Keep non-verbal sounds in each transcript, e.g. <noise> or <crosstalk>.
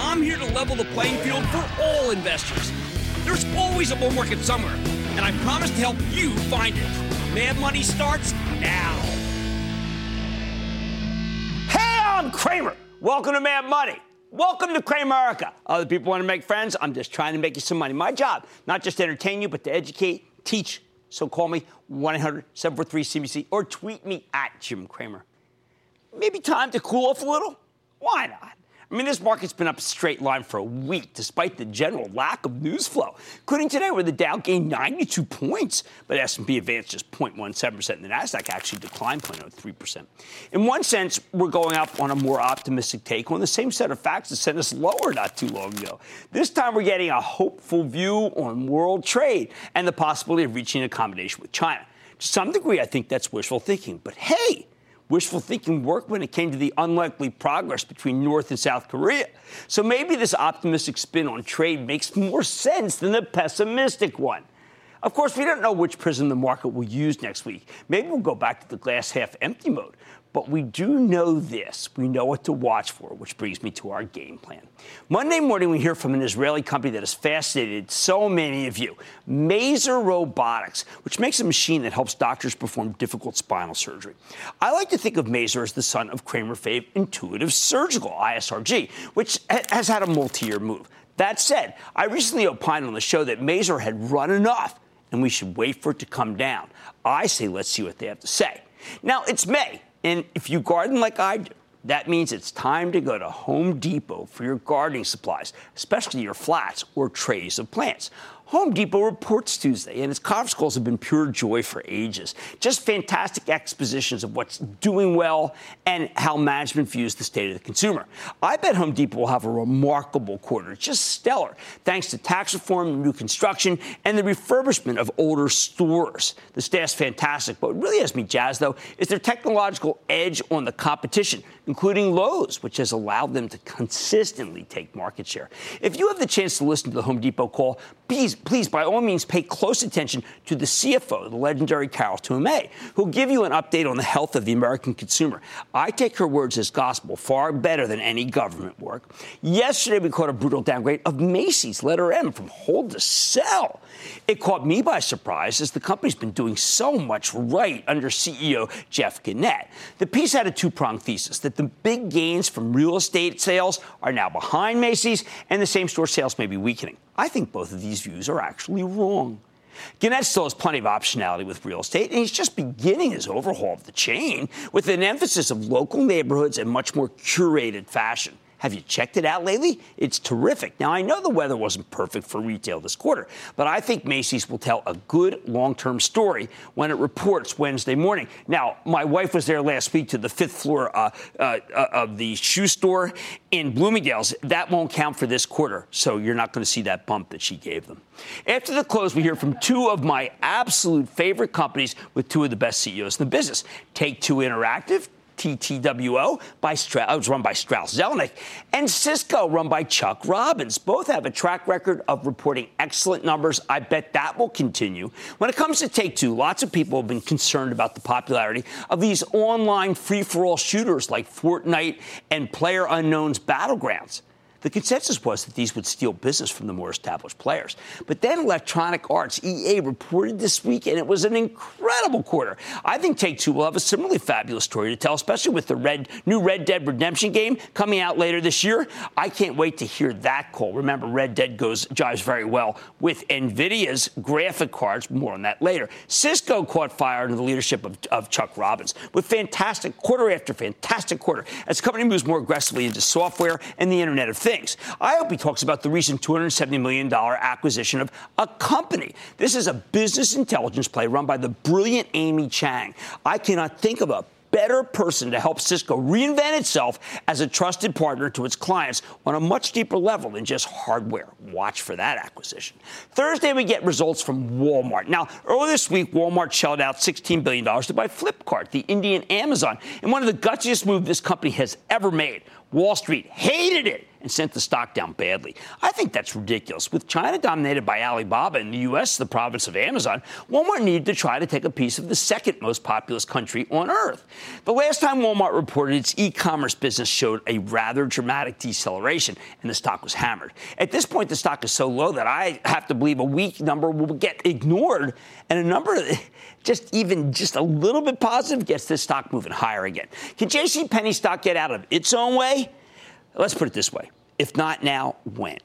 I'm here to level the playing field for all investors. There's always a bull market somewhere, and I promise to help you find it. Mad Money starts now. Hey, I'm Cramer. Welcome to Mad Money. Welcome to Cramerica. Other people want to make friends. I'm just trying to make you some money. My job, not just to entertain you, but to educate, teach. So call me 1 800 743 CBC or tweet me at Jim Cramer. Maybe time to cool off a little? Why not? I mean, this market's been up a straight line for a week, despite the general lack of news flow. Including today, where the Dow gained 92 points, but S&P advanced just 0.17%, and the Nasdaq actually declined 0.03%. In one sense, we're going up on a more optimistic take on the same set of facts that sent us lower not too long ago. This time, we're getting a hopeful view on world trade and the possibility of reaching an accommodation with China. To some degree, I think that's wishful thinking, but hey wishful thinking worked when it came to the unlikely progress between North and South Korea. So maybe this optimistic spin on trade makes more sense than the pessimistic one. Of course, we don't know which prism the market will use next week. Maybe we'll go back to the glass half empty mode. But we do know this. We know what to watch for, which brings me to our game plan. Monday morning, we hear from an Israeli company that has fascinated so many of you Mazor Robotics, which makes a machine that helps doctors perform difficult spinal surgery. I like to think of Mazor as the son of Cramer fave Intuitive Surgical, ISRG, which has had a multi year move. That said, I recently opined on the show that Mazor had run enough and we should wait for it to come down. I say let's see what they have to say. Now, it's May. And if you garden like I do, that means it's time to go to Home Depot for your gardening supplies, especially your flats or trays of plants. Home Depot reports Tuesday, and its conference calls have been pure joy for ages. Just fantastic expositions of what's doing well and how management views the state of the consumer. I bet Home Depot will have a remarkable quarter, just stellar, thanks to tax reform, new construction, and the refurbishment of older stores. The staff's fantastic, but what really has me jazzed, though, is their technological edge on the competition, including Lowe's, which has allowed them to consistently take market share. If you have the chance to listen to the Home Depot call, please, please, by all means, pay close attention to the CFO, the legendary Carol Tomé, who'll give you an update on the health of the American consumer. I take her words as gospel far better than any government work. Yesterday, we caught a brutal downgrade of Macy's, letter M, from hold to sell. It caught me by surprise as the company's been doing so much right under CEO Jeff Gennette. The piece had a two pronged thesis that the big gains from real estate sales are now behind Macy's and the same store sales may be weakening. I think both of these views are actually wrong. Gennette still has plenty of optionality with real estate, and he's just beginning his overhaul of the chain with an emphasis of local neighborhoods and much more curated fashion. Have you checked it out lately? It's terrific. Now, I know the weather wasn't perfect for retail this quarter, but I think Macy's will tell a good long term story when it reports Wednesday morning. Now, my wife was there last week to the fifth floor uh, uh, uh of the shoe store in Bloomingdale's. That won't count for this quarter, so you're not going to see that bump that she gave them. After the close, we hear from two of my absolute favorite companies with two of the best CEOs in the business Take Two Interactive TTWO, by Stra- uh, was run by Strauss Zelnick, and Cisco, run by Chuck Robbins. Both have a track record of reporting excellent numbers. I bet that will continue. When it comes to Take Two, lots of people have been concerned about the popularity of these online free for all shooters like Fortnite and Player Unknown's Battlegrounds. The consensus was that these would steal business from the more established players. But then Electronic Arts, EA, reported this week, and it was an incredible quarter. I think Take Two will have a similarly fabulous story to tell, especially with the Red, new Red Dead Redemption game coming out later this year. I can't wait to hear that call. Remember, Red Dead goes jives very well with NVIDIA's graphic cards. More on that later. Cisco caught fire under the leadership of, of Chuck Robbins with fantastic quarter after fantastic quarter as the company moves more aggressively into software and the Internet of Things things. I hope he talks about the recent $270 million acquisition of Accompany. This is a business intelligence play run by the brilliant Amy Chang. I cannot think of a better person to help Cisco reinvent itself as a trusted partner to its clients on a much deeper level than just hardware. Watch for that acquisition. Thursday, we get results from Walmart. Now, earlier this week, Walmart shelled out $16 billion to buy Flipkart, the Indian Amazon, in one of the gutsiest moves this company has ever made. Wall Street hated it and sent the stock down badly. I think that's ridiculous. With China dominated by Alibaba and the U.S., the province of Amazon, Walmart needed to try to take a piece of the second most populous country on earth. The last time Walmart reported its e commerce business showed a rather dramatic deceleration, and the stock was hammered. At this point, the stock is so low that I have to believe a weak number will get ignored, and a number <laughs> just even just a little bit positive gets this stock moving higher again. Can JC Penney stock get out of its own way? Let's put it this way. If not now, when?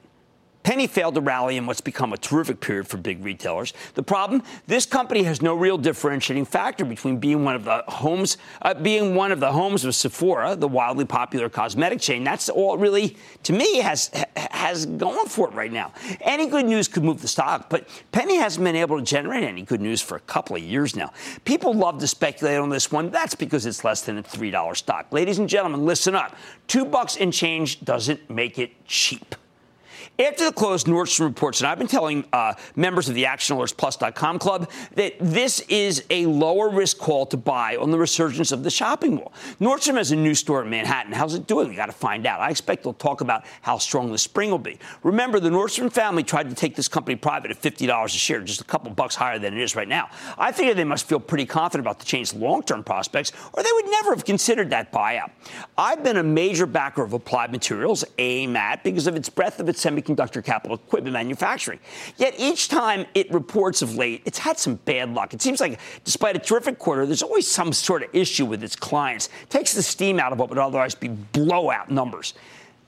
Penney failed to rally in what's become a terrific period for big retailers. The problem: this company has no real differentiating factor between being one of the homes, uh, being one of the homes of Sephora, the wildly popular cosmetic chain. That's all really, to me, has has going for it right now. Any good news could move the stock, but Penney hasn't been able to generate any good news for a couple of years now. People love to speculate on this one. That's because it's less than a three dollar stock. Ladies and gentlemen, listen up. Two bucks in change doesn't make it cheap. After the close, Nordstrom reports, and I've been telling uh, members of the ActionAlertsPlus.com club that this is a lower risk call to buy on the resurgence of the shopping mall. Nordstrom has a new store in Manhattan. How's it doing? We got to find out. I expect they'll talk about how strong the spring will be. Remember, the Nordstrom family tried to take this company private at $50 a share, just a couple bucks higher than it is right now. I figure they must feel pretty confident about the chain's long-term prospects, or they would never have considered that buyout. I've been a major backer of Applied Materials, AMAT, because of its breadth of its semiconductor semiconductor capital equipment manufacturing. Yet each time it reports of late, it's had some bad luck. It seems like despite a terrific quarter, there's always some sort of issue with its clients. It takes the steam out of what would otherwise be blowout numbers.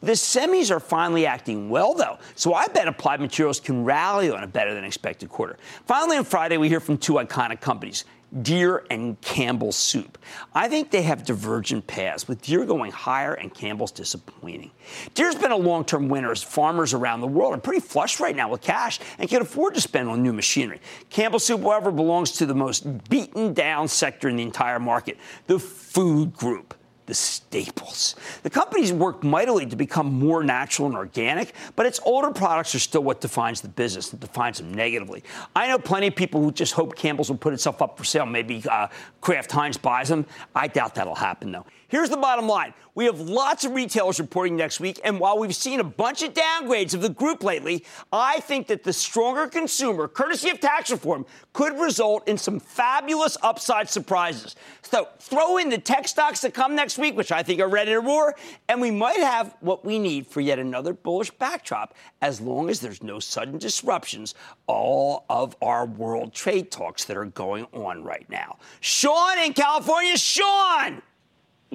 The semis are finally acting well, though, so I bet Applied Materials can rally on a better than expected quarter. Finally, on Friday, we hear from two iconic companies. Deere and Campbell's soup. I think they have divergent paths, with Deere going higher and Campbell's disappointing. Deere's been a long term winner as farmers around the world are pretty flush right now with cash and can afford to spend on new machinery. Campbell's soup, however, belongs to the most beaten down sector in the entire market the food group the staples. The company's worked mightily to become more natural and organic, but its older products are still what defines the business and defines them negatively. I know plenty of people who just hope Campbell's will put itself up for sale. Maybe uh, Kraft Heinz buys them. I doubt that'll happen, though. Here's the bottom line. We have lots of retailers reporting next week, and while we've seen a bunch of downgrades of the group lately, I think that the stronger consumer, courtesy of tax reform, could result in some fabulous upside surprises. So throw in the tech stocks that come next week, which I think are ready to roar, and we might have what we need for yet another bullish backdrop as long as there's no sudden disruptions all of our world trade talks that are going on right now. Sean in California, Sean!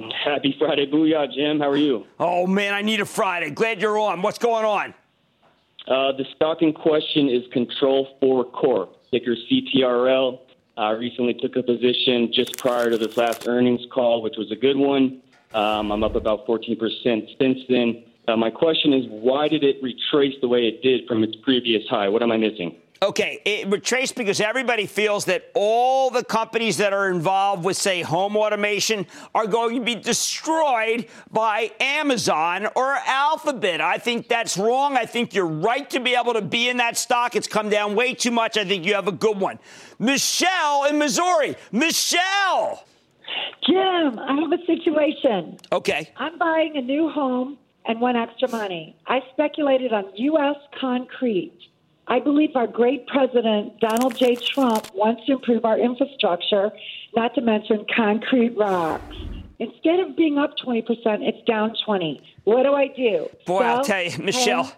Happy Friday, Booyah, Jim. How are you? Oh, man, I need a Friday. Glad you're on. What's going on? Uh, the stock in question is Control 4 Corp, ticker CTRL. I recently took a position just prior to this last earnings call, which was a good one. Um, I'm up about 14% since then. Uh, my question is, why did it retrace the way it did from its previous high? What am I missing? Okay, it retraced because everybody feels that all the companies that are involved with, say, home automation are going to be destroyed by Amazon or Alphabet. I think that's wrong. I think you're right to be able to be in that stock. It's come down way too much. I think you have a good one. Michelle in Missouri. Michelle. Jim, I have a situation. Okay. I'm buying a new home and want extra money. I speculated on U.S. concrete. I believe our great president, Donald J. Trump, wants to improve our infrastructure, not to mention concrete rocks. Instead of being up 20%, it's down 20. What do I do? Boy, Sell, I'll tell you, Michelle. home?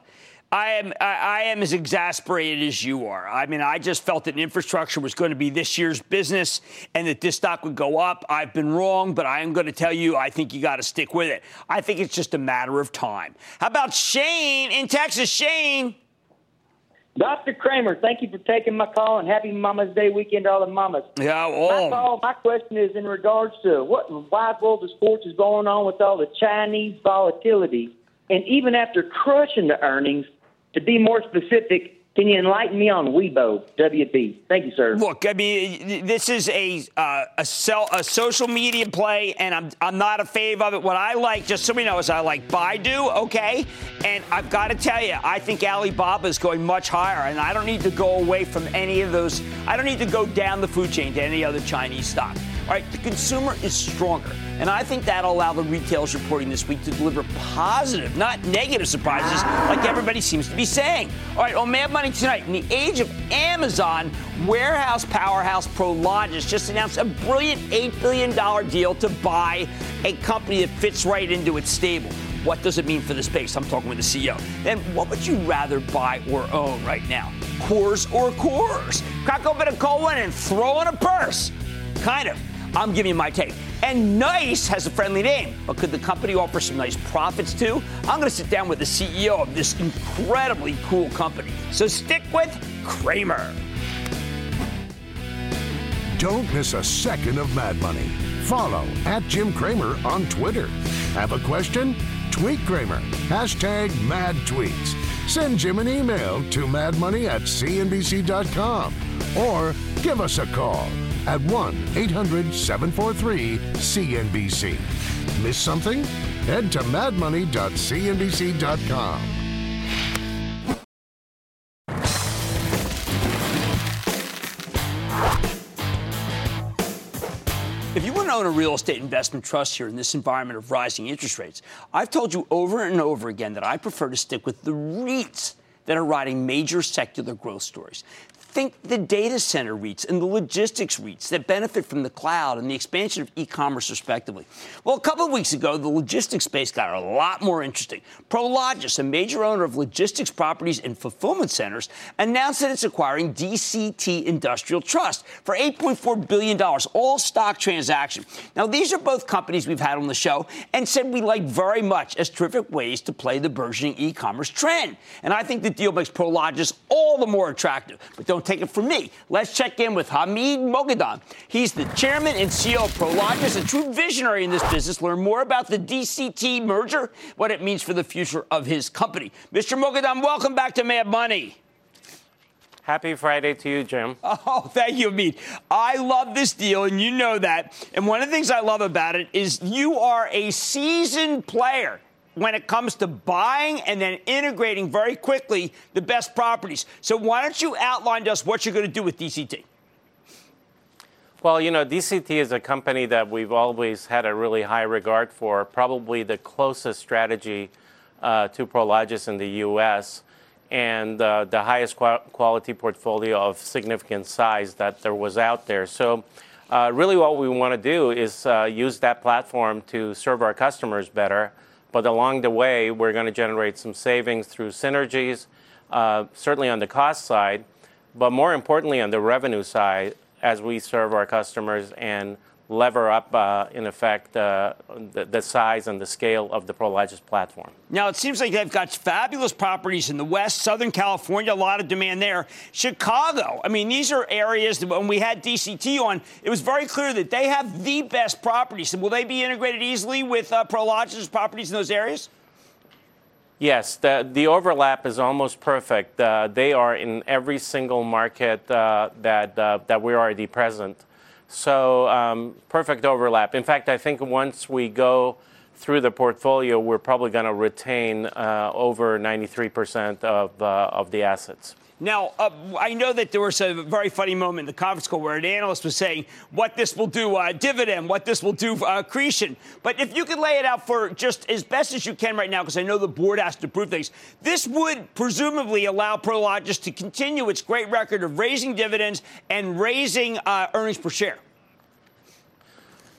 I am I, I am as exasperated as you are. I mean, I just felt that infrastructure was going to be this year's business and that this stock would go up. I've been wrong, but I am going to tell you I think you got to stick with it. I think it's just a matter of time. How about Shane in Texas? Shane. Dr. Cramer, thank you for taking my call and happy Mama's Day weekend to all the mamas. Yeah, My oh, call, my question is in regards to what in the wide world of sports is going on with all the Chinese volatility. And even after crushing the earnings, to be more specific, can you enlighten me on Weibo, WB? Thank you, sir. Look, I mean, this is a uh, a, a social media play, and I'm I'm not a fave of it. What I like, just so we know, is I like Baidu, okay? And I've got to tell you, I think Alibaba is going much higher, and I don't need to go away from any of those. I don't need to go down the food chain to any other Chinese stock. All right, the consumer is stronger, and I think that'll allow the retailers reporting this week to deliver positive, not negative surprises, like everybody seems to be saying. All right, on Mad Money tonight, in the age of Amazon, warehouse powerhouse Prologis just announced a brilliant $8 billion deal to buy a company that fits right into its stable. What does it mean for the space? I'm talking with the CEO. Then what would you rather buy or own right now? Kors or Coors? Crack open a cold one and throw in a purse. Kind of. I'm giving you my take. And Nice has a friendly name, but could the company offer some nice profits too? I'm going to sit down with the CEO of this incredibly cool company. So stick with Cramer. Don't miss a second of Mad Money. Follow at Jim Cramer on Twitter. Have a question? Tweet Cramer. Hashtag mad tweets. Send Jim an email to madmoney at cnbc.com or give us a call at 1 800 743 CNBC. Miss something? Head to madmoney.cnbc.com. If you want to own a real estate investment trust here in this environment of rising interest rates, I've told you over and over again that I prefer to stick with the REITs that are riding major secular growth stories. Think the data center REITs and the logistics REITs that benefit from the cloud and the expansion of e commerce, respectively. Well, a couple of weeks ago, the logistics space got a lot more interesting. Prologis, a major owner of logistics properties and fulfillment centers, announced that it's acquiring DCT Industrial Trust for $8.4 billion, all stock transaction. Now, these are both companies we've had on the show and said we like very much as terrific ways to play the burgeoning e commerce trend. And I think the deal makes Prologis all the more attractive. But don't take it from me. Let's check in with Hamid Moghadam. He's the chairman and CEO of Prologis, a true visionary in this business. Learn more about the DCT merger, what it means for the future of his company. Mr. Moghadam, welcome back to Mad Money. Happy Friday to you, Jim. <laughs> Oh, thank you, Hamid. I love this deal, and you know that. And one of the things I love about it is you are a seasoned player when it comes to buying and then integrating very quickly the best properties. So why don't you outline to us what you're going to do with DCT? Well, you know, DCT is a company that we've always had a really high regard for, probably the closest strategy uh, to Prologis in the U.S. and uh, the highest qual- quality portfolio of significant size that there was out there. So, uh, really, what we want to do is uh, use that platform to serve our customers better. But along the way, we're going to generate some savings through synergies, uh, certainly on the cost side, but more importantly on the revenue side as we serve our customers and lever up, uh, in effect, uh, the, the size and the scale of the Prologis platform. Now, it seems like they've got fabulous properties in the West, Southern California, a lot of demand there. Chicago, I mean, these are areas that when we had DCT on, it was very clear that they have the best properties. Will they be integrated easily with uh, Prologis properties in those areas? Yes, the, the overlap is almost perfect. Uh, they are in every single market uh, that, uh, that we're already present. So, um, perfect overlap. In fact, I think once we go through the portfolio, we're probably going to retain uh, over 93% of, uh, of the assets. Now, uh, I know that there was a very funny moment in the conference call where an analyst was saying what this will do uh, dividend, what this will do uh, accretion. But if you could lay it out for just as best as you can right now, because I know the board has to prove things, this would presumably allow Prologis to continue its great record of raising dividends and raising uh, earnings per share.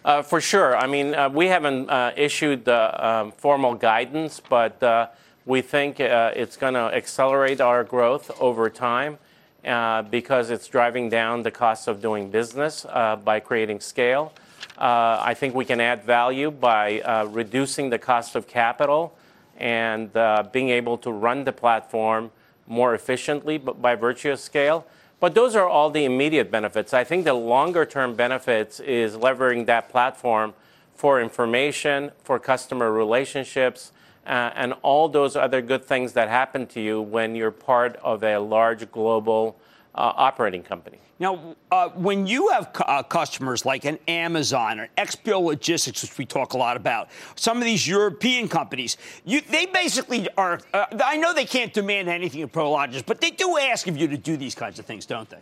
Uh, for sure. I mean, uh, we haven't uh, issued um, formal guidance, but uh, we think uh, it's going to accelerate our growth over time uh, because it's driving down the cost of doing business by creating scale. I think we can add value by reducing the cost of capital and being able to run the platform more efficiently by virtue of scale. But those are all the immediate benefits. I think the longer term benefits is leveraging that platform for information, for customer relationships, uh, and all those other good things that happen to you when you're part of a large global uh, operating company. Now, uh, when you have uh, customers like an Amazon or XPO Logistics, which we talk a lot about, some of these European companies, you, they basically are. Uh, I know they can't demand anything of Prologis, but they do ask of you to do these kinds of things, don't they?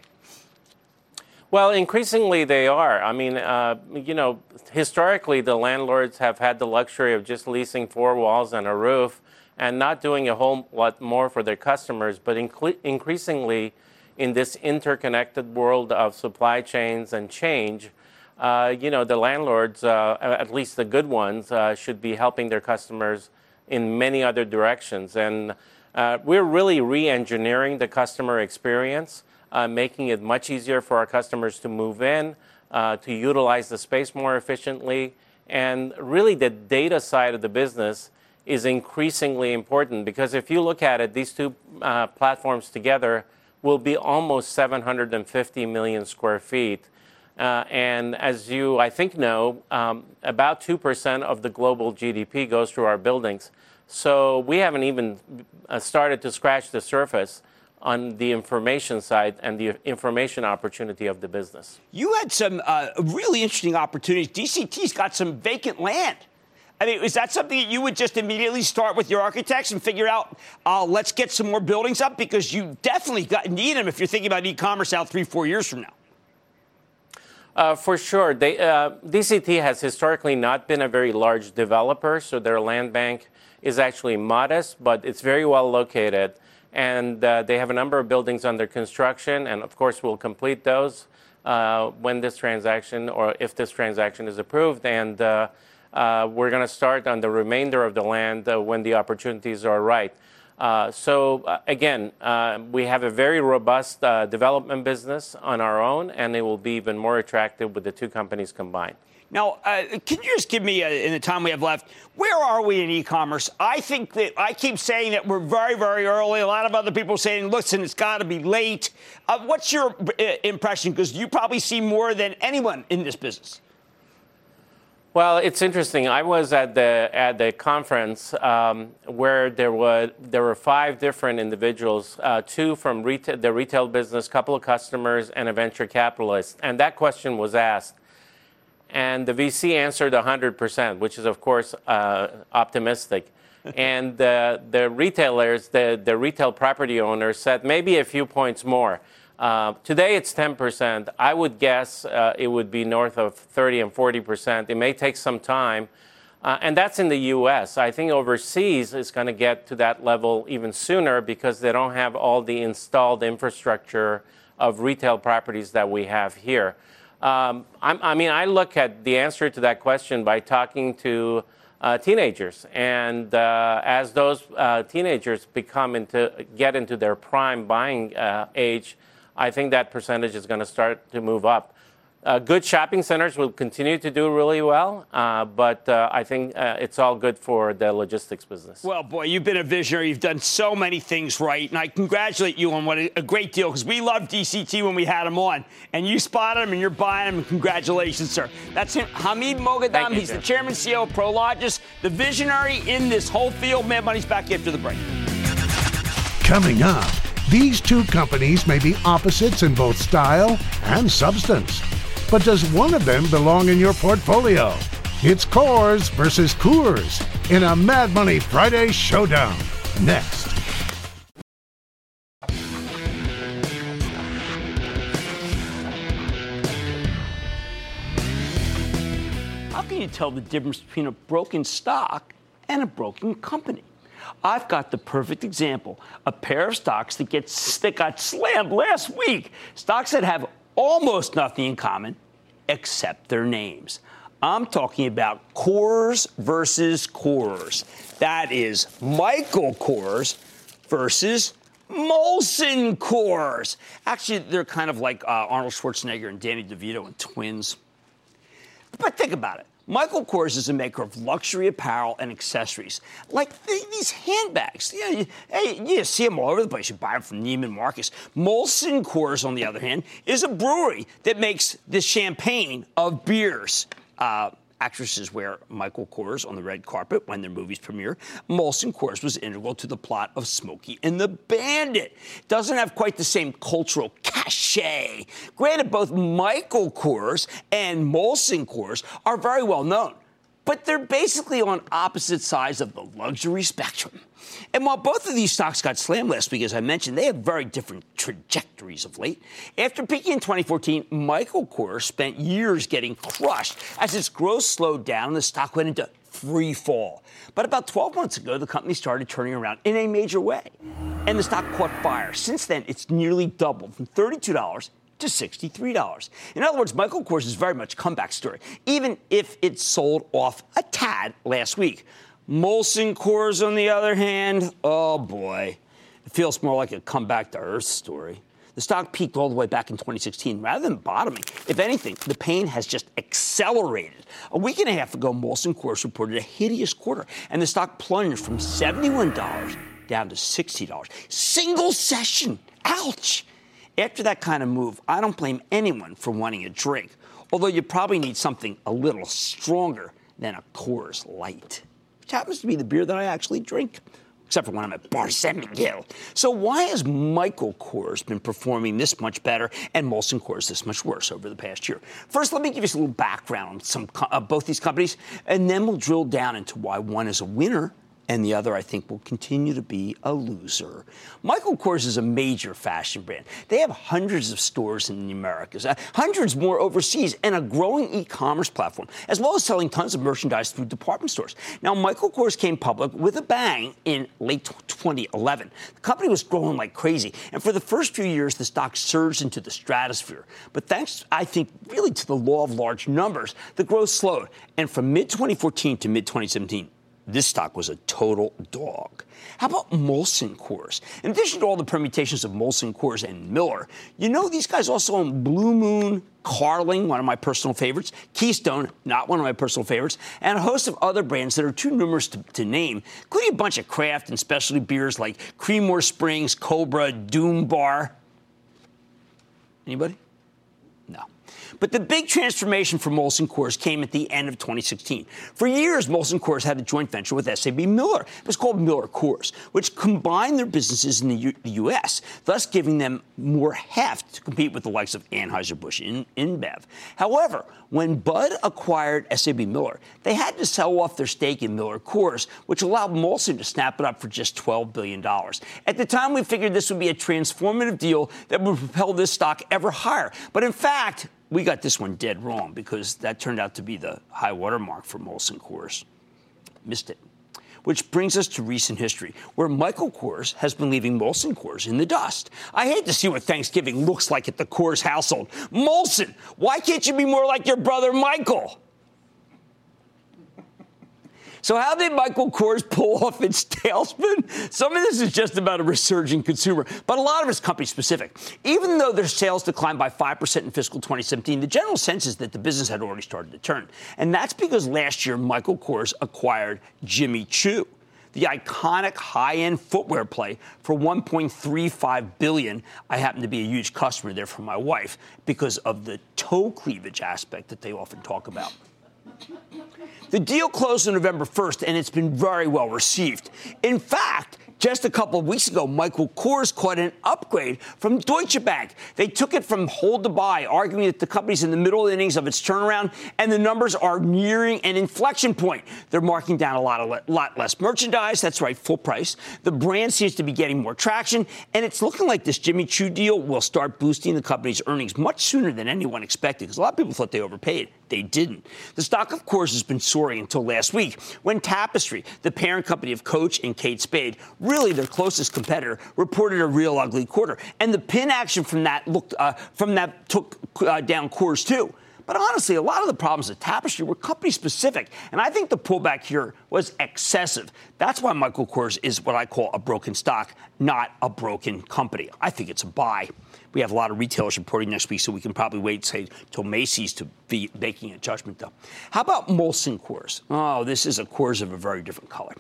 Well, increasingly they are. I mean, uh, you know, historically the landlords have had the luxury of just leasing four walls and a roof and not doing a whole lot more for their customers, but increasingly in this interconnected world of supply chains and change, uh, you know, the landlords, uh, at least the good ones, uh, should be helping their customers in many other directions. And uh, we're really re engineering the customer experience, uh, making it much easier for our customers to move in, uh, to utilize the space more efficiently. And really, the data side of the business is increasingly important because if you look at it, these two platforms together will be almost 750 million square feet. Uh, and as you, I think, know, um, about 2% of the global GDP goes through our buildings. So we haven't even uh, started to scratch the surface on the information side and the information opportunity of the business. You had some uh, really interesting opportunities. DCT's got some vacant land. I mean, is that something that you would just immediately start with your architects and figure out, uh, let's get some more buildings up? Because you definitely got, need them if you're thinking about e commerce out three, four years from now. Uh, for sure. They, uh, DCT has historically not been a very large developer, so their land bank is actually modest, but it's very well located. And uh, they have a number of buildings under construction, and of course, we'll complete those uh, when this transaction or if this transaction is approved. And uh, we're going to start on the remainder of the land uh, when the opportunities are right. Uh, so uh, again, uh, we have a very robust uh, development business on our own, and it will be even more attractive with the two companies combined. Now, can you just give me, in the time we have left, where are we in e-commerce? I think that I keep saying that we're very, very early. A lot of other people saying, "Listen, it's got to be late." what's your impression? Because you probably see more than anyone in this business. Well, it's interesting. I was at the at the conference um, where there were there were five different individuals, uh, two from retail, the retail business, couple of customers, and a venture capitalist. And that question was asked, and the VC answered 100%, which is of course uh, optimistic. <laughs> and uh, the retailers, the the retail property owners said maybe a few points more. Uh, today it's 10%. I would guess uh, it would be north of 30 and 40%. It may take some time. Uh, and that's in the US. I think overseas it's going to get to that level even sooner because they don't have all the installed infrastructure of retail properties that we have here. Um, I mean, I look at the answer to that question by talking to uh, teenagers, and uh, as those uh, teenagers become into get into their prime buying uh, age, I think that percentage is going to start to move up. Uh, good shopping centers will continue to do really well, uh, but uh, I think uh, it's all good for the logistics business. Well, boy, you've been a visionary. You've done so many things right, and I congratulate you on what a, a great deal because we loved DCT when we had him on, and you spotted him and you're buying him. Congratulations, sir. That's him, Hamid Moghadam. You, He's Jim. the chairman, CEO of Prologis, the visionary in this whole field. Man, Money's back after the break. Coming up. These two companies may be opposites in both style and substance, but does one of them belong in your portfolio? It's Kors versus Coors in a Mad Money Friday showdown. Next. How can you tell the difference between a broken stock and a broken company? I've got the perfect example a pair of stocks that, gets, that got slammed last week. Stocks that have almost nothing in common except their names. I'm talking about Kors versus Coors. That is Michael Kors versus Molson Coors. Actually, they're kind of like uh, Arnold Schwarzenegger and Danny DeVito and twins. But think about it. Michael Kors is a maker of luxury apparel and accessories, like these handbags. Know, you, hey, you see them all over the place. You buy them from Neiman Marcus. Molson Coors, on the other hand, is a brewery that makes the champagne of beers. Uh, Actresses wear Michael Kors on the red carpet when their movies premiere. Molson Coors was integral to the plot of Smokey and the Bandit. Doesn't have quite the same cultural cachet. Granted, both Michael Kors and Molson Coors are very well known but they're basically on opposite sides of the luxury spectrum. And while both of these stocks got slammed last week, as I mentioned, they have very different trajectories of late. After peaking in 2014, Michael Kors spent years getting crushed as its growth slowed down and the stock went into free fall. But about 12 months ago, the company started turning around in a major way. And the stock caught fire. Since then, it's nearly doubled from $32 to $63. In other words, Michael Kors is very much a comeback story, even if it sold off a tad last week. Molson Coors, on the other hand, oh boy, it feels more like a comeback to earth story. The stock peaked all the way back in 2016 rather than bottoming. If anything, the pain has just accelerated. A week and a half ago, Molson Coors reported a hideous quarter, and the stock plunged from $71 down to $60. Single session. Ouch. After that kind of move, I don't blame anyone for wanting a drink, although you probably need something a little stronger than a Coors Light, which happens to be the beer that I actually drink except for when I'm at Bar San Miguel. So why has Michael Kors been performing this much better and Molson Coors this much worse over the past year? First, let me give you a little background on some uh, both these companies, and then we'll drill down into why one is a winner and the other, I think, will continue to be a loser. Michael Kors is a major fashion brand. They have hundreds of stores in the Americas, uh, hundreds more overseas, and a growing e commerce platform, as well as selling tons of merchandise through department stores. Now, Michael Kors came public with a bang in late 2011. The company was growing like crazy, and for the first few years, the stock surged into the stratosphere. But thanks, I think, really to the law of large numbers, the growth slowed. And from mid 2014 to mid 2017, this stock was a total dog. How about Molson Coors? In addition to all the permutations of Molson Coors and Miller, you know these guys also own Blue Moon, Carling, one of my personal favorites, Keystone, not one of my personal favorites, and a host of other brands that are too numerous to, to name, including a bunch of craft and specialty beers like Creemore Springs, Cobra, Doom Bar. Anybody? But the big transformation for Molson Coors came at the end of 2016. For years, Molson Coors had a joint venture with SAB Miller. It was called Miller Coors, which combined their businesses in the, U- the U.S., thus giving them more heft to compete with the likes of Anheuser-Busch in InBev. However, when Bud acquired SAB Miller, they had to sell off their stake in Miller Coors, which allowed Molson to snap it up for just $12 billion. At the time, we figured this would be a transformative deal that would propel this stock ever higher. But in fact, we got this one dead wrong because that turned out to be the high water mark for Molson Coors. Missed it. Which brings us to recent history, where Michael Kors has been leaving Molson Coors in the dust. I hate to see what Thanksgiving looks like at the Coors household. Molson, why can't you be more like your brother Michael? So, how did Michael Kors pull off its tailspin? Some of this is just about a resurging consumer, but a lot of it's company specific. Even though their sales declined by 5% in fiscal 2017, the general sense is that the business had already started to turn. And that's because last year, Michael Kors acquired Jimmy Choo the iconic high-end footwear play for 1.35 billion. I happen to be a huge customer there for my wife because of the toe cleavage aspect that they often talk about. The deal closed on November 1st, and it's been very well received. In fact, just a couple of weeks ago, Michael Kors caught an upgrade from Deutsche Bank. They took it from hold to buy, arguing that the company's in the middle innings of its turnaround, and the numbers are nearing an inflection point. They're marking down a lot, of, lot less merchandise. That's right, full price. The brand seems to be getting more traction, and it's looking like this Jimmy Choo deal will start boosting the company's earnings much sooner than anyone expected, because a lot of people thought they overpaid. They didn't. The stock, of course, has been soaring until last week when Tapestry, the parent company of Coach and Kate Spade, really their closest competitor, reported a real ugly quarter. And the pin action from that looked uh, from that took uh, down Kors too. But honestly, a lot of the problems at Tapestry were company specific. And I think the pullback here was excessive. That's why Michael Kors is what I call a broken stock, not a broken company. I think it's a buy. We have a lot of retailers reporting next week, so we can probably wait, say, till Macy's to be making a judgment, though. How about Molson Coors? Oh, this is a Coors of a very different color.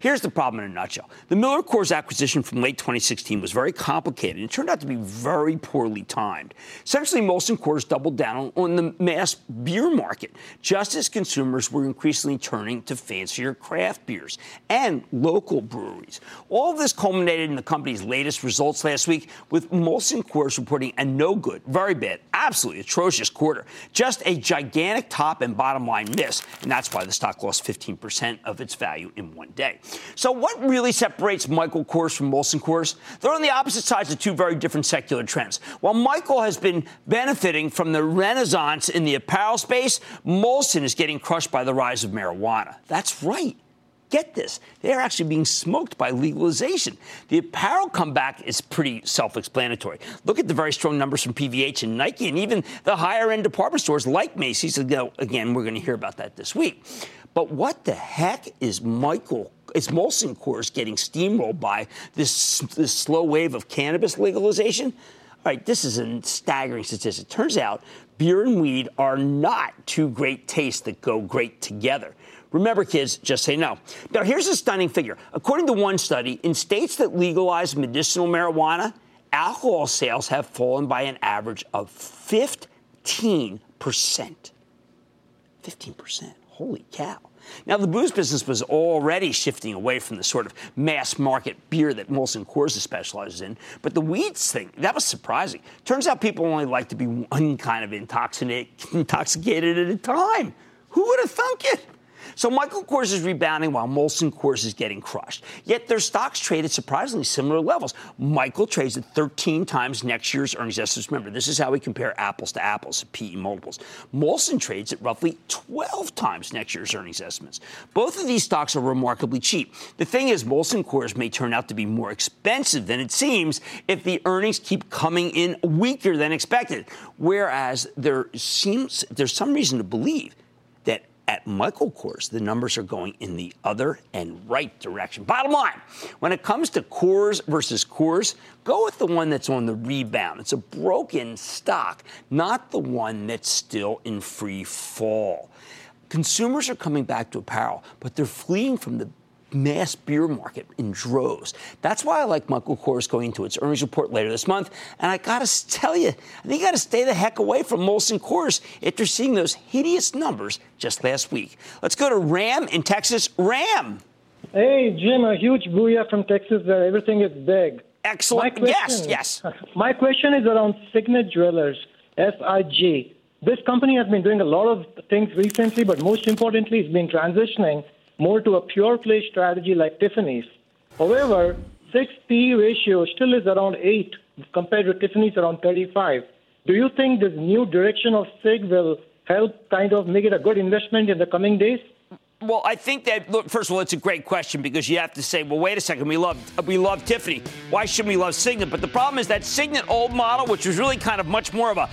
Here's the problem in a nutshell. The Miller Coors acquisition from late 2016 was very complicated and turned out to be very poorly timed. Essentially, Molson Coors doubled down on the mass beer market, just as consumers were increasingly turning to fancier craft beers and local breweries. All of this culminated in the company's latest results last week, with Molson Coors reporting a no good, very bad, absolutely atrocious quarter. Just a gigantic top and bottom line miss, and that's why the stock lost 15% of its value in one day. So, what really separates Michael Kors from Molson Coors? They're on the opposite sides of two very different secular trends. While Michael has been benefiting from the renaissance in the apparel space, Molson is getting crushed by the rise of marijuana. That's right. Get this, they're actually being smoked by legalization. The apparel comeback is pretty self explanatory. Look at the very strong numbers from PVH and Nike, and even the higher end department stores like Macy's. Again, we're going to hear about that this week. But what the heck is Michael is Molson Coors getting steamrolled by this, this slow wave of cannabis legalization? All right, this is a staggering statistic. Turns out beer and weed are not two great tastes that go great together. Remember, kids, just say no. Now, here's a stunning figure. According to one study, in states that legalize medicinal marijuana, alcohol sales have fallen by an average of 15%. 15%. Holy cow. Now, the booze business was already shifting away from the sort of mass market beer that Molson Coors specializes in, but the weeds thing, that was surprising. Turns out people only like to be one kind of intoxicated at a time. Who would have thunk it? So Michael Kors is rebounding while Molson Coors is getting crushed. Yet their stocks trade at surprisingly similar levels. Michael trades at 13 times next year's earnings estimates. Remember, this is how we compare apples to apples, PE multiples. Molson trades at roughly 12 times next year's earnings estimates. Both of these stocks are remarkably cheap. The thing is, Molson Coors may turn out to be more expensive than it seems if the earnings keep coming in weaker than expected. Whereas there seems there's some reason to believe at Michael Kors, the numbers are going in the other and right direction. Bottom line, when it comes to Kors versus Coors, go with the one that's on the rebound. It's a broken stock, not the one that's still in free fall. Consumers are coming back to apparel, but they're fleeing from the mass beer market in droves. That's why I like Michael Kors going into its earnings report later this month. And I got to tell you, I think you got to stay the heck away from Molson Coors after seeing those hideous numbers just last week. Let's go to Ram in Texas. Ram. Hey, Jim, a huge booyah from Texas where everything is big. Excellent. Question, yes, yes. <laughs> My question is around Signet Jewelers, SIG. This company has been doing a lot of things recently, but most importantly, it's been transitioning more to a pure play strategy like Tiffany's. However, 6 P ratio still is around 8 compared to Tiffany's around 35. Do you think this new direction of SIG will help kind of make it a good investment in the coming days? Well, I think that look, first of all, it's a great question because you have to say, well, wait a second, we love we love Tiffany. Why shouldn't we love Signet? But the problem is that Signet old model, which was really kind of much more of a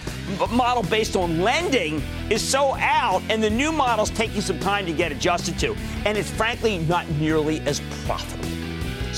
model based on lending, is so out, and the new model's taking some time to get adjusted to, and it's frankly not nearly as profitable.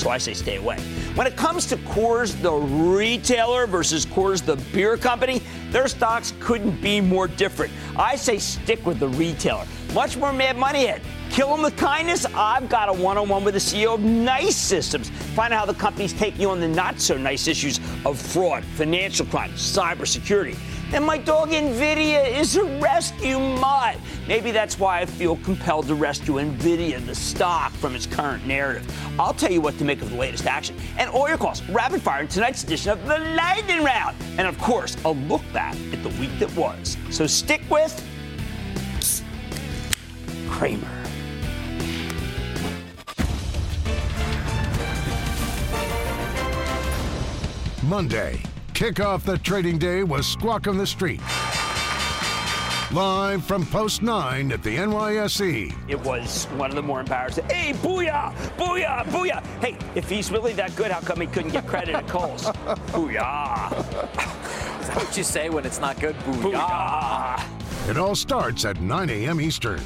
So I say stay away. When it comes to Kors, the retailer, versus Coors, the beer company, their stocks couldn't be more different. I say stick with the retailer. Much more mad money at. Kill them with kindness? I've got a one on one with the CEO of Nice Systems. Find out how the company's taking you on the not so nice issues of fraud, financial crime, cybersecurity. And my dog NVIDIA is a rescue mutt. Maybe that's why I feel compelled to rescue NVIDIA, the stock, from its current narrative. I'll tell you what to make of the latest action and all your calls rapid fire in tonight's edition of the Lightning Round. And of course, a look back at the week that was. So stick with Cramer. Monday, kick off the trading day was Squawk on the Street. live from Post 9 at the NYSE. It was one of the more embarrassing. Hey, booyah! Booyah! Booyah! Hey, if he's really that good, how come he couldn't get credit at Kohl's? <laughs> booyah! Is that what you say when it's not good? Booyah! booyah. It all starts at 9 a.m. Eastern.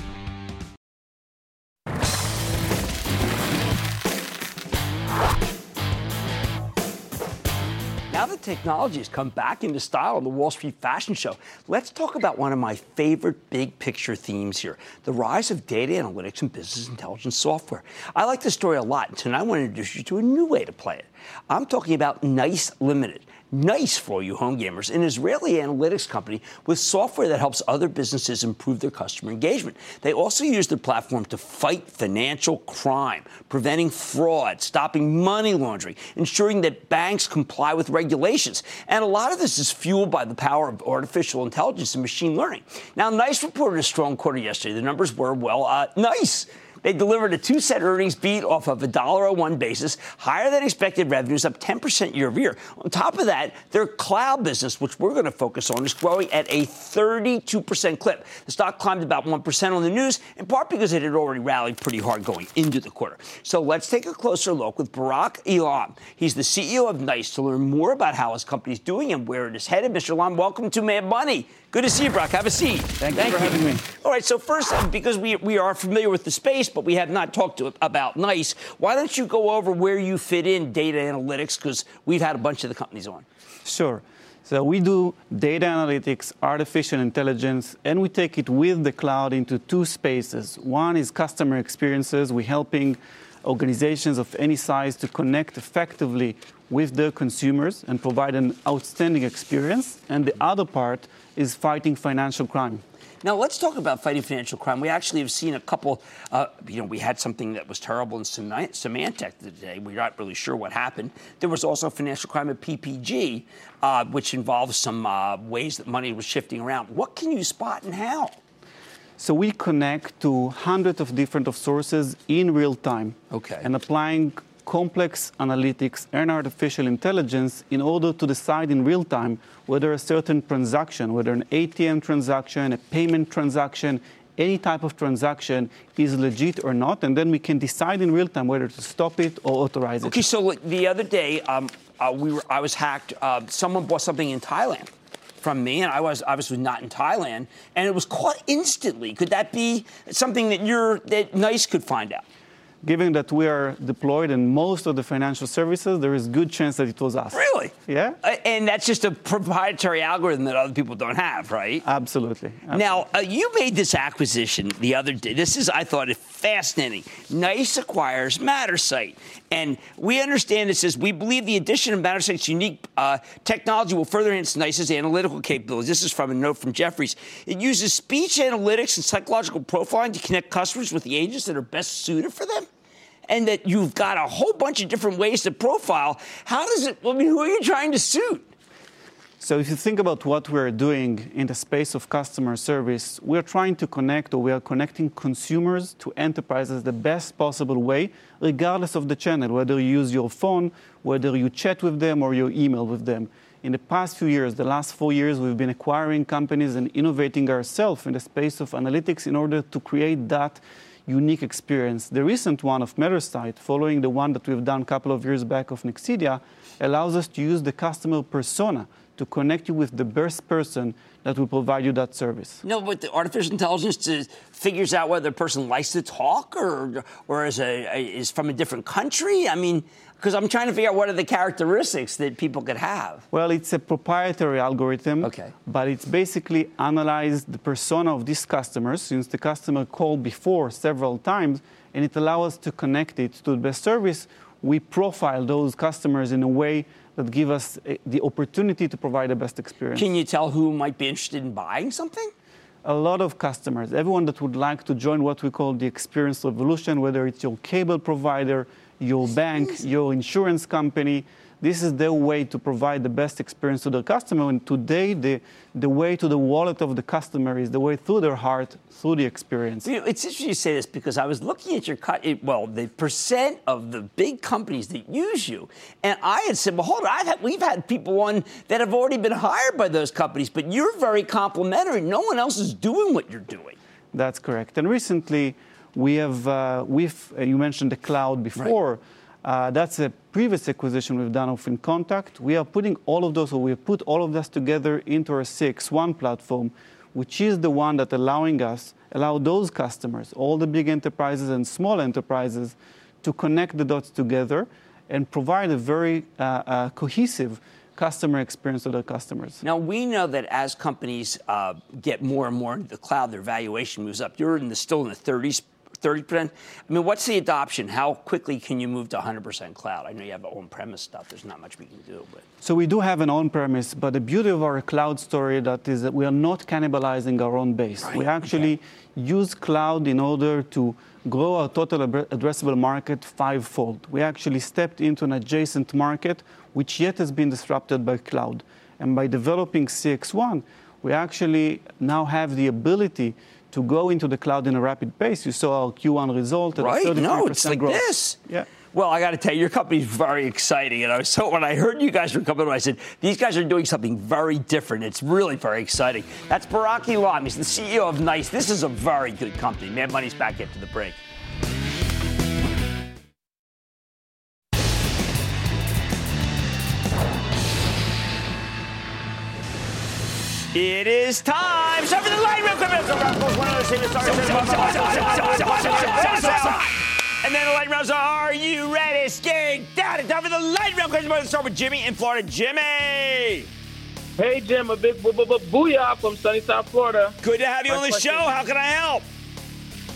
Technology has come back into style on the Wall Street Fashion Show, let's talk about one of my favorite big picture themes here the rise of data analytics and business intelligence software. I like this story a lot, and tonight I want to introduce you to a new way to play it. I'm talking about Nice Limited. Nice for you home gamers, an Israeli analytics company with software that helps other businesses improve their customer engagement. They also use their platform to fight financial crime, preventing fraud, stopping money laundering, ensuring that banks comply with regulations. And a lot of this is fueled by the power of artificial intelligence and machine learning. Now, Nice reported a strong quarter yesterday. The numbers were, well, uh, nice. They delivered a two cent earnings beat off of a $1.01 basis, higher than expected revenues, up 10% year over year. On top of that, their cloud business, which we're going to focus on, is growing at a 32% clip. The stock climbed about 1% on the news, in part because it had already rallied pretty hard going into the quarter. So let's take a closer look with Barak Eilam. He's the CEO of NICE to learn more about how his company is doing and where it is headed. Mr. Elam, welcome to Mad Money. Good to see you, Brock. Have a seat. Thank, Thank you for you. having me. All right, so first, because we, we are familiar with the space, but we have not talked to, about NICE, why don't you go over where you fit in data analytics? Because we've had a bunch of the companies on. Sure. So we do data analytics, artificial intelligence, and we take it with the cloud into two spaces. One is customer experiences. We're helping organizations of any size to connect effectively with their consumers and provide an outstanding experience. And the other part is fighting financial crime. Now let's talk about fighting financial crime. We actually have seen a couple. Uh, you know, we had something that was terrible in Symantec today. We're not really sure what happened. There was also financial crime at PPG, uh, which involves some uh, ways that money was shifting around. What can you spot and how? So we connect to hundreds of different of sources in real time. Okay. And applying complex analytics and artificial intelligence in order to decide in real time whether a certain transaction, whether an ATM transaction, a payment transaction, any type of transaction is legit or not, and then we can decide in real time whether to stop it or authorize it. Okay, so the other day, um, uh, we were, I was hacked. Uh, someone bought something in Thailand from me, and I was obviously not in Thailand, and it was caught instantly. Could that be something that you're that Nice could find out? Given that we are deployed in most of the financial services, there is good chance that it was us. Really? Yeah. Uh, and that's just a proprietary algorithm that other people don't have, right? Absolutely. Absolutely. Now, uh, you made this acquisition the other day. This is, I thought, fascinating. Nice acquires Mattersight. And we understand this as we believe the addition of Mattersight's unique uh, technology will further enhance Nice's analytical capabilities. This is from a note from Jefferies. It uses speech analytics and psychological profiling to connect customers with the agents that are best suited for them and that you've got a whole bunch of different ways to profile. How does it, I mean, who are you trying to suit? So, if you think about what we're doing in the space of customer service, we're trying to connect or we are connecting consumers to enterprises the best possible way, regardless of the channel, whether you use your phone, whether you chat with them, or you email with them. In the past few years, the last four years, we've been acquiring companies and innovating ourselves in the space of analytics in order to create that unique experience. The recent one of Mattersight, following the one that we've done a couple of years back of Nexidia, allows us to use the customer persona to connect you with the best person that will provide you that service. No, but the artificial intelligence figures out whether a person likes to talk or, or is, a, is from a different country. I mean, because I'm trying to figure out what are the characteristics that people could have. Well, it's a proprietary algorithm. Okay. But it's basically analyzed the persona of these customers since the customer called before several times, and it allows us to connect it to the best service. We profile those customers in a way that give us eh, the opportunity to provide the best experience. Can you tell who might be interested in buying something? A lot of customers, everyone that would like to join what we call the experience revolution, whether it's your cable provider, your bank, your insurance company, this is their way to provide the best experience to their customer. And today, the, the way to the wallet of the customer is the way through their heart, through the experience. You know, it's interesting you say this because I was looking at your cut, well, the percent of the big companies that use you, and I had said, well, hold on, had, we've had people on that have already been hired by those companies, but you're very complimentary. No one else is doing what you're doing. That's correct. And recently, we have, uh, we've, uh, you mentioned the cloud before. Right. Uh, that's a previous acquisition we've done of InContact. We are putting all of those, or we put all of this together into our CXone platform, which is the one that allowing us, allow those customers, all the big enterprises and small enterprises, to connect the dots together and provide a very uh, uh, cohesive customer experience to their customers. Now, we know that as companies get more and more into the cloud, their valuation moves up. You're still in the 30s 30%? I mean, what's the adoption? How quickly can you move to 100% cloud? I know you have on-premise stuff. There's not much we can do. But. So we do have an on-premise, but the beauty of our cloud story that is that we are not cannibalizing our own base. Right. We actually okay. use cloud in order to grow our total addressable market fivefold. We actually stepped into an adjacent market which yet has been disrupted by cloud. And by developing CXone, we actually now have the ability to go into the cloud in a rapid pace. You saw our Q1 result at right? No, it's like growth. this. Yeah. Well, I got to tell you, your company's very exciting. And I was <laughs> so when I heard you guys were coming, I said these guys are doing something very different. It's really very exciting. That's Barak Eilam. He's the CEO of Nice. This is a very good company. Mad Money's back after the break. It is time. Start for the light real quick. And then the light rounds are you ready? Scared? Down time for the light round question. Let's start with Jimmy in Florida. Jimmy. Hey, Jim. A big booyah from sunny South Florida. Good to have you on the show. How can I help?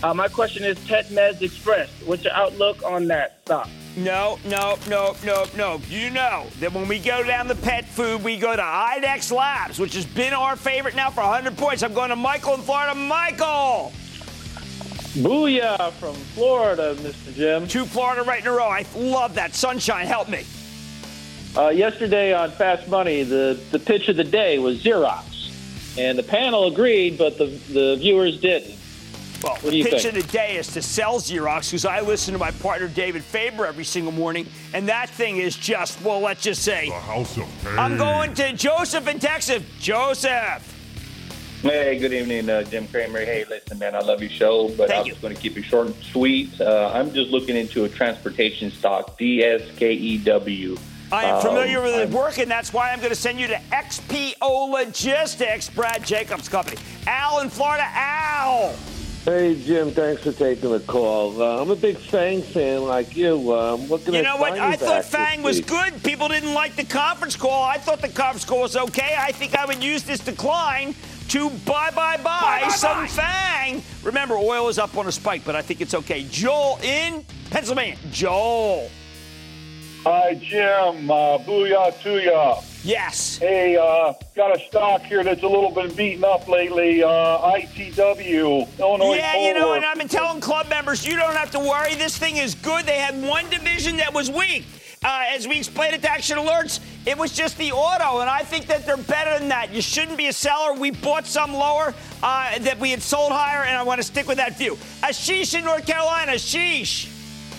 Uh, my question is PetMeds Express. What's your outlook on that stock? No, no, no, no, no. You know that when we go down the pet food, we go to IDEXX Labs, which has been our favorite now for 100 points. I'm going to Michael in Florida. Michael! Booyah from Florida, Mr. Jim. Two Florida right in a row. I love that. Sunshine, help me. Uh, yesterday on Fast Money, the, the pitch of the day was Xerox. And the panel agreed, but the, the viewers didn't. Well, the pitch think? of the day is to sell Xerox because I listen to my partner David Faber every single morning, and that thing is just, well, let's just say. The house of pain. I'm going to Joseph in Texas. Joseph. Hey, good evening, uh, Jim Cramer. Hey, listen, man, I love your show, but Thank I'm just going to keep it short and sweet. Uh, I'm just looking into a transportation stock, Daseke. I am familiar um, with his work, and that's why I'm going to send you to XPO Logistics, Brad Jacobs' company. Al in Florida. Al. Hey, Jim, thanks for taking the call. Uh, I'm a big Fang fan like you. Uh, I'm looking you at know what? I thought Fang was good. People didn't like the conference call. I thought the conference call was okay. I think I would use this decline to buy, buy, buy, buy some buy. Fang. Remember, oil is up on a spike, but I think it's okay. Joel in Pennsylvania. Joel. Hi, Jim. Uh, booyah to ya. Yes. Hey, uh, got a stock here that's a little bit beaten up lately. Uh, ITW, Illinois. Yeah, you know, and I've been telling club members, you don't have to worry. This thing is good. They had one division that was weak. Uh, as we explained it to Action Alerts, it was just the auto, and I think that they're better than that. You shouldn't be a seller. We bought some lower uh, that we had sold higher, and I want to stick with that view. Ashish in North Carolina. Ashish.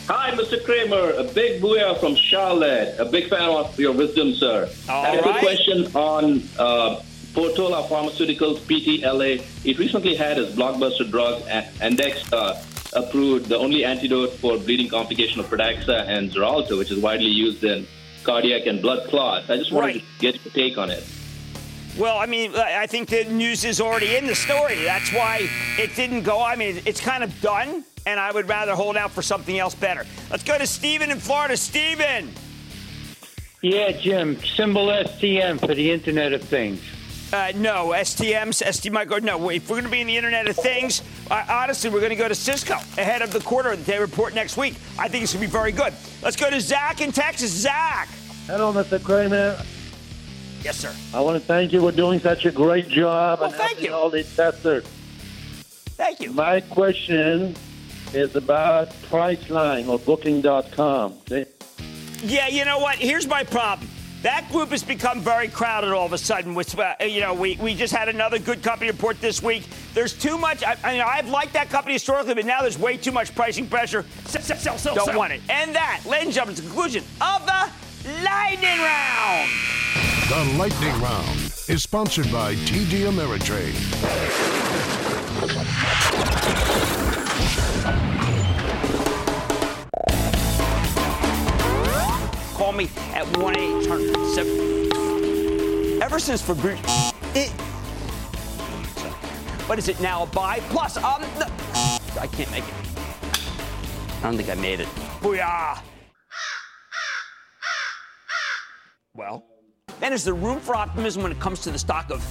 Hi, Mr. Cramer. A big booyah from Charlotte. A big fan of your wisdom, sir. All I have right. a question on uh, Portola Pharmaceuticals, PTLA. It recently had its blockbuster drug, Andexxa, uh, approved, the only antidote for bleeding complication of Pradaxa and Xarelto, which is widely used in cardiac and blood clots. I just wanted right. to get your take on it. Well, I mean, I think the news is already in the story. That's why it didn't go. I mean, it's kind of done and I would rather hold out for something else better. Let's go to Stephen in Florida. Stephen. Yeah, Jim. Symbol STM for the Internet of Things. Uh, no, STMs, ST micro. No, if we're going to be in the Internet of Things, uh, honestly, we're going to go to Cisco ahead of the quarter. They report next week. I think it's going to be very good. Let's go to Zach in Texas. Zach. Hello, Mr. Cramer. Yes, sir. I want to thank you for doing such a great job well, and thank you. all the testers. Thank you. My question is about Priceline or Booking.com. Yeah, you know what? Here's my problem. That group has become very crowded all of a sudden. With uh, you know, we, we just had another good company report this week. There's too much. I, I mean, I've liked that company historically, but now there's way too much pricing pressure. Sell, sell, sell, sell, Don't sell. want it. And that, ladies and gentlemen, is the conclusion of the lightning round. The lightning round is sponsored by TD Ameritrade. Call me at 1 800 Ever since Fabrice. It, what is it now? A buy? Plus, um, no, I can't make it. I don't think I made it. Booyah! Well, then is there room for optimism when it comes to the stock of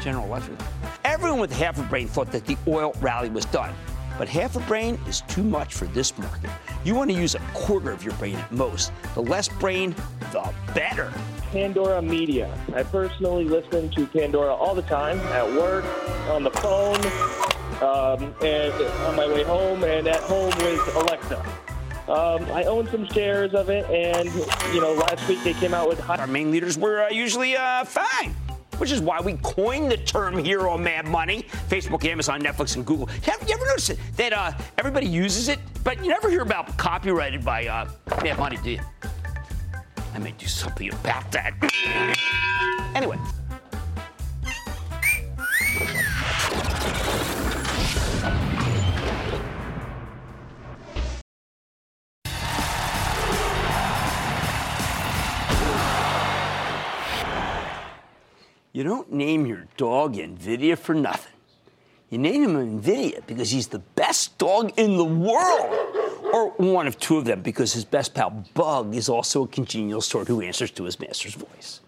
General Electric? Everyone with half a brain thought that the oil rally was done. But half a brain is too much for this market. You want to use a quarter of your brain at most. The less brain, the better. Pandora Media. I personally listen to Pandora all the time at work, on the phone, um, and on my way home, and at home with Alexa. Um, I own some shares of it, and you know, last week they came out with high. Our main leaders were uh, usually uh, fine which is why we coined the term hero Mad Money. Facebook, Amazon, Netflix, and Google. Have you ever noticed that uh, everybody uses it, but you never hear about copyrighted by uh, Mad Money, do you? I may do something about that. Anyway. You don't name your dog NVIDIA for nothing. You name him NVIDIA because he's the best dog in the world. Or one of two of them because his best pal, Bug, is also a congenial sort who answers to his master's voice.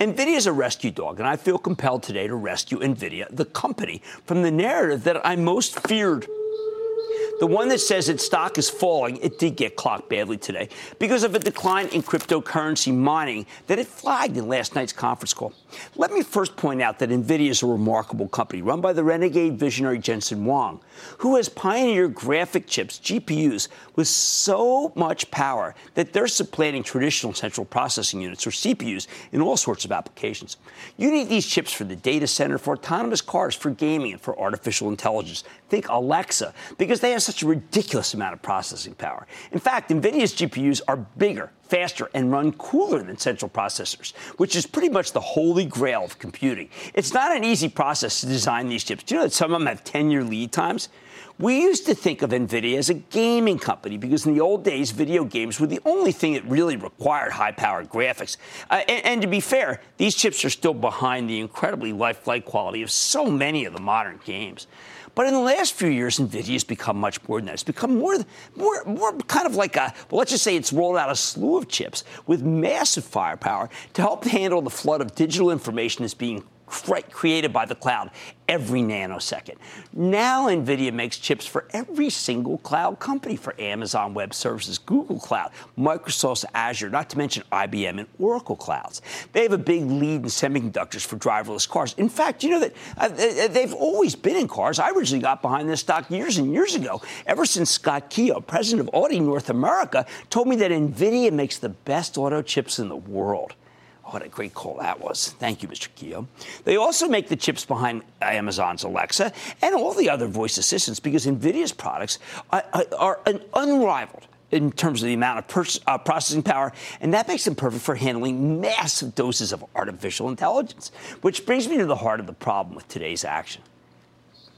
NVIDIA is a rescue dog, and I feel compelled today to rescue NVIDIA, the company, from the narrative that I most feared. The one that says its stock is falling, it did get clocked badly today because of a decline in cryptocurrency mining that it flagged in last night's conference call. Let me first point out that NVIDIA is a remarkable company run by the renegade visionary Jensen Huang, who has pioneered graphic chips, GPUs, with so much power that they're supplanting traditional central processing units, or CPUs, in all sorts of applications. You need these chips for the data center, for autonomous cars, for gaming, and for artificial intelligence. Think Alexa, because they have such a ridiculous amount of processing power. In fact, NVIDIA's GPUs are bigger, faster, and run cooler than central processors, which is pretty much the holy grail of computing. It's not an easy process to design these chips. Do you know that some of them have 10 year lead times? We used to think of NVIDIA as a gaming company because in the old days, video games were the only thing that really required high powered graphics. Uh, and, and, to be fair, these chips are still behind the incredibly lifelike quality of so many of the modern games. But in the last few years, NVIDIA has become much more than that. It's become more, more, more kind of like a, well, let's just say it's rolled out a slew of chips with massive firepower to help handle the flood of digital information that's being created by the cloud every nanosecond. Now, NVIDIA makes chips for every single cloud company for Amazon Web Services, Google Cloud, Microsoft's Azure, not to mention IBM and Oracle clouds. They have a big lead in semiconductors for driverless cars. In fact, you know that uh, they've always been in cars. I originally got behind this stock years and years ago, ever since Scott Keogh, president of Audi North America, told me that NVIDIA makes the best auto chips in the world. What a great call that was. Thank you, Mr. Keogh. They also make the chips behind Amazon's Alexa and all the other voice assistants because NVIDIA's products are, are unrivaled in terms of the amount of pers- uh, processing power, and that makes them perfect for handling massive doses of artificial intelligence. Which brings me to the heart of the problem with today's action.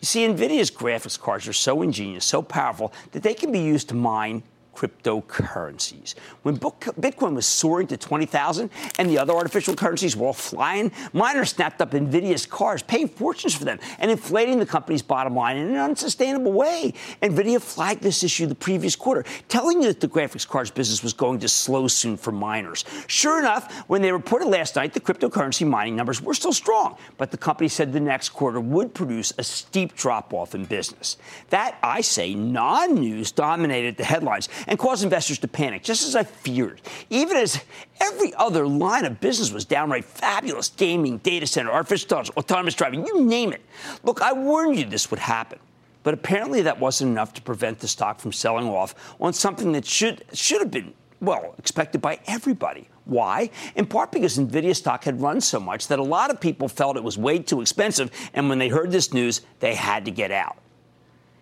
You see, NVIDIA's graphics cards are so ingenious, so powerful, that they can be used to mine cryptocurrencies. When Bitcoin was soaring to 20,000 and the other artificial currencies were all flying, miners snapped up NVIDIA's cars, paying fortunes for them and inflating the company's bottom line in an unsustainable way. NVIDIA flagged this issue the previous quarter, telling you that the graphics cards business was going to slow soon for miners. Sure enough, when they reported last night, the cryptocurrency mining numbers were still strong, but the company said the next quarter would produce a steep drop off in business. That, I say, non news dominated the headlines and caused investors to panic, just as I feared. Even as every other line of business was downright fabulous gaming, data center, artificial intelligence, autonomous driving, you name it. Look, I warned you this would happen. But apparently that wasn't enough to prevent the stock from selling off on something that should should have been well, expected by everybody. Why? In part because Nvidia stock had run so much that a lot of people felt it was way too expensive, and when they heard this news, they had to get out.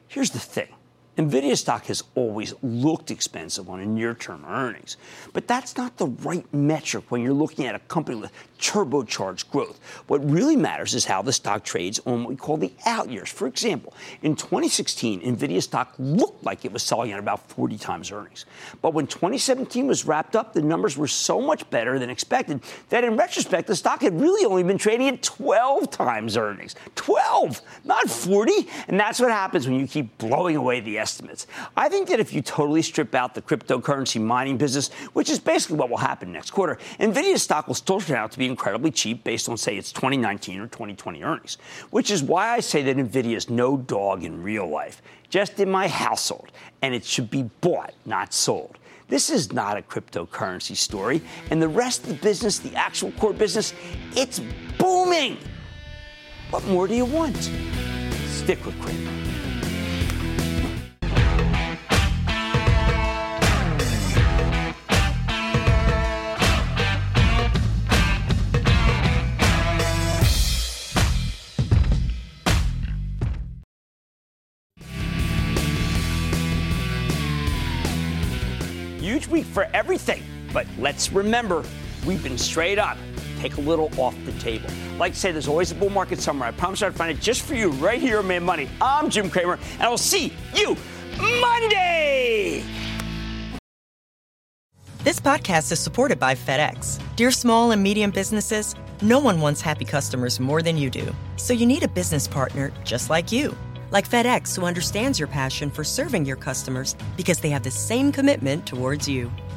Here's the thing NVIDIA stock has always looked expensive on a near term earnings, but that's not the right metric when you're looking at a company with turbocharged growth. What really matters is how the stock trades on what we call the out years. For example, in 2016, NVIDIA stock looked like it was selling at about 40 times earnings. But when 2017 was wrapped up, the numbers were so much better than expected that in retrospect, the stock had really only been trading at 12 times earnings. 12, not 40. And that's what happens when you keep blowing away the estimates. I think that if you totally strip out the cryptocurrency mining business, which is basically what will happen next quarter, NVIDIA stock will still turn out to be incredibly cheap based on, say, its 2019 or 2020 earnings, which is why I say that NVIDIA is no dog in real life, just in my household, and it should be bought, not sold. This is not a cryptocurrency story, and the rest of the business, the actual core business, it's booming. What more do you want? Stick with Cramer. For everything. But let's remember, we've been straight up. Take a little off the table. Like I say, there's always a bull market somewhere. I promise I'd find it just for you right here on Mad Money. I'm Jim Cramer, and I'll see you Monday. This podcast is supported by FedEx. Dear small and medium businesses, no one wants happy customers more than you do. So you need a business partner just like you. Like FedEx, who understands your passion for serving your customers because they have the same commitment towards you.